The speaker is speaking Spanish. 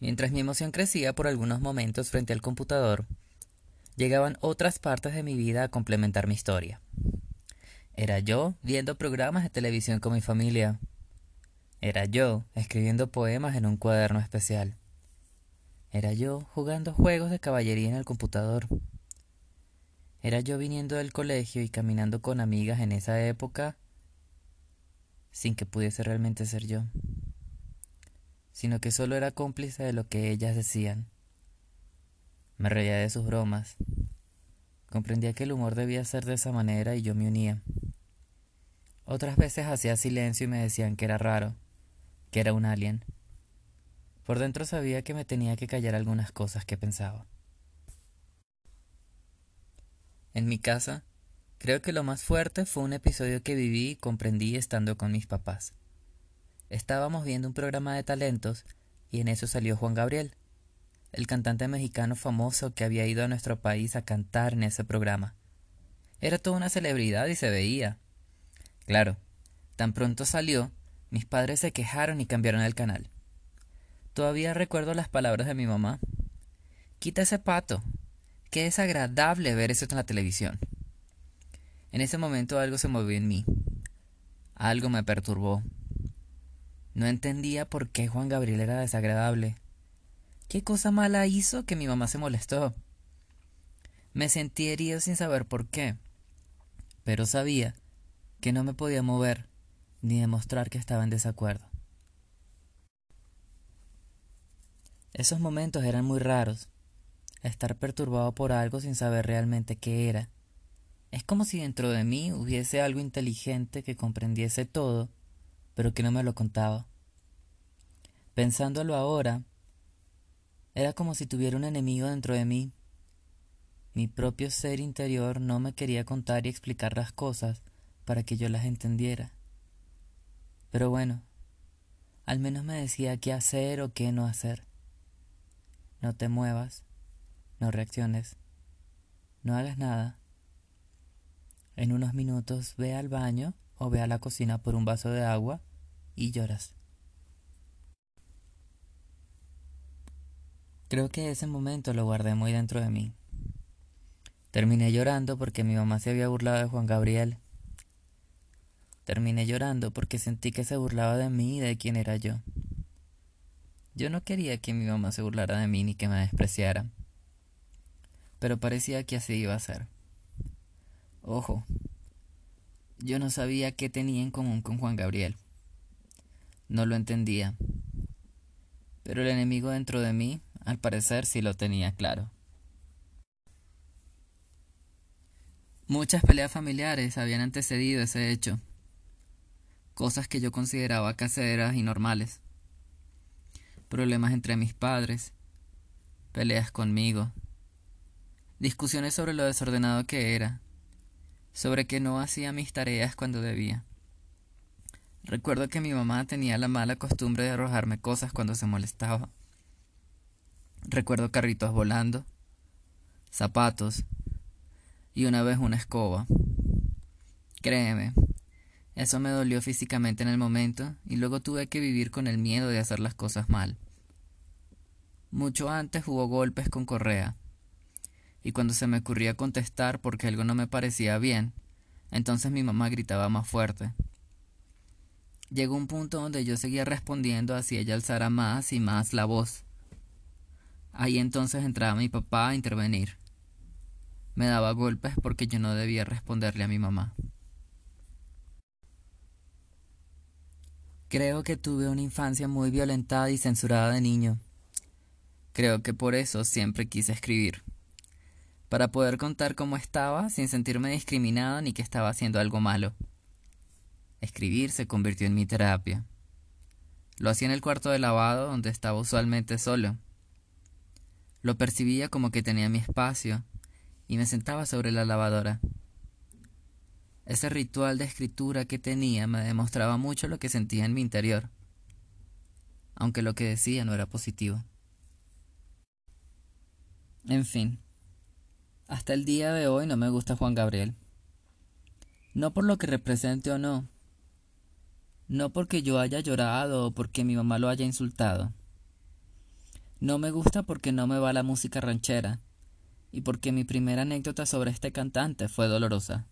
Mientras mi emoción crecía por algunos momentos frente al computador, llegaban otras partes de mi vida a complementar mi historia. Era yo viendo programas de televisión con mi familia. Era yo escribiendo poemas en un cuaderno especial. Era yo jugando juegos de caballería en el computador. Era yo viniendo del colegio y caminando con amigas en esa época sin que pudiese realmente ser yo, sino que solo era cómplice de lo que ellas decían. Me reía de sus bromas. Comprendía que el humor debía ser de esa manera y yo me unía. Otras veces hacía silencio y me decían que era raro, que era un alien. Por dentro sabía que me tenía que callar algunas cosas que pensaba. En mi casa, creo que lo más fuerte fue un episodio que viví y comprendí estando con mis papás. Estábamos viendo un programa de talentos y en eso salió Juan Gabriel, el cantante mexicano famoso que había ido a nuestro país a cantar en ese programa. Era toda una celebridad y se veía. Claro, tan pronto salió, mis padres se quejaron y cambiaron el canal. Todavía recuerdo las palabras de mi mamá. Quita ese pato, Qué desagradable ver eso en la televisión. En ese momento algo se movió en mí. Algo me perturbó. No entendía por qué Juan Gabriel era desagradable. ¿Qué cosa mala hizo que mi mamá se molestó? Me sentí herido sin saber por qué, pero sabía que no me podía mover ni demostrar que estaba en desacuerdo. Esos momentos eran muy raros, estar perturbado por algo sin saber realmente qué era. Es como si dentro de mí hubiese algo inteligente que comprendiese todo, pero que no me lo contaba. Pensándolo ahora, era como si tuviera un enemigo dentro de mí. Mi propio ser interior no me quería contar y explicar las cosas para que yo las entendiera. Pero bueno, al menos me decía qué hacer o qué no hacer. No te muevas, no reacciones. No hagas nada. En unos minutos ve al baño o ve a la cocina por un vaso de agua y lloras. Creo que ese momento lo guardé muy dentro de mí. Terminé llorando porque mi mamá se había burlado de Juan Gabriel. Terminé llorando porque sentí que se burlaba de mí y de quién era yo. Yo no quería que mi mamá se burlara de mí ni que me despreciara pero parecía que así iba a ser. Ojo, yo no sabía qué tenía en común con Juan Gabriel. No lo entendía. Pero el enemigo dentro de mí, al parecer, sí lo tenía claro. Muchas peleas familiares habían antecedido ese hecho, cosas que yo consideraba caseras y normales. Problemas entre mis padres, peleas conmigo, discusiones sobre lo desordenado que era, sobre que no hacía mis tareas cuando debía. Recuerdo que mi mamá tenía la mala costumbre de arrojarme cosas cuando se molestaba. Recuerdo carritos volando, zapatos y una vez una escoba. Créeme, eso me dolió físicamente en el momento y luego tuve que vivir con el miedo de hacer las cosas mal. Mucho antes hubo golpes con correa y cuando se me ocurría contestar porque algo no me parecía bien, entonces mi mamá gritaba más fuerte. Llegó un punto donde yo seguía respondiendo así ella alzara más y más la voz. Ahí entonces entraba mi papá a intervenir. Me daba golpes porque yo no debía responderle a mi mamá. Creo que tuve una infancia muy violentada y censurada de niño. Creo que por eso siempre quise escribir para poder contar cómo estaba sin sentirme discriminado ni que estaba haciendo algo malo. Escribir se convirtió en mi terapia. Lo hacía en el cuarto de lavado donde estaba usualmente solo. Lo percibía como que tenía mi espacio y me sentaba sobre la lavadora. Ese ritual de escritura que tenía me demostraba mucho lo que sentía en mi interior, aunque lo que decía no era positivo. En fin, hasta el día de hoy no me gusta Juan Gabriel. No por lo que represente o no. No porque yo haya llorado o porque mi mamá lo haya insultado. No me gusta porque no me va la música ranchera y porque mi primera anécdota sobre este cantante fue dolorosa.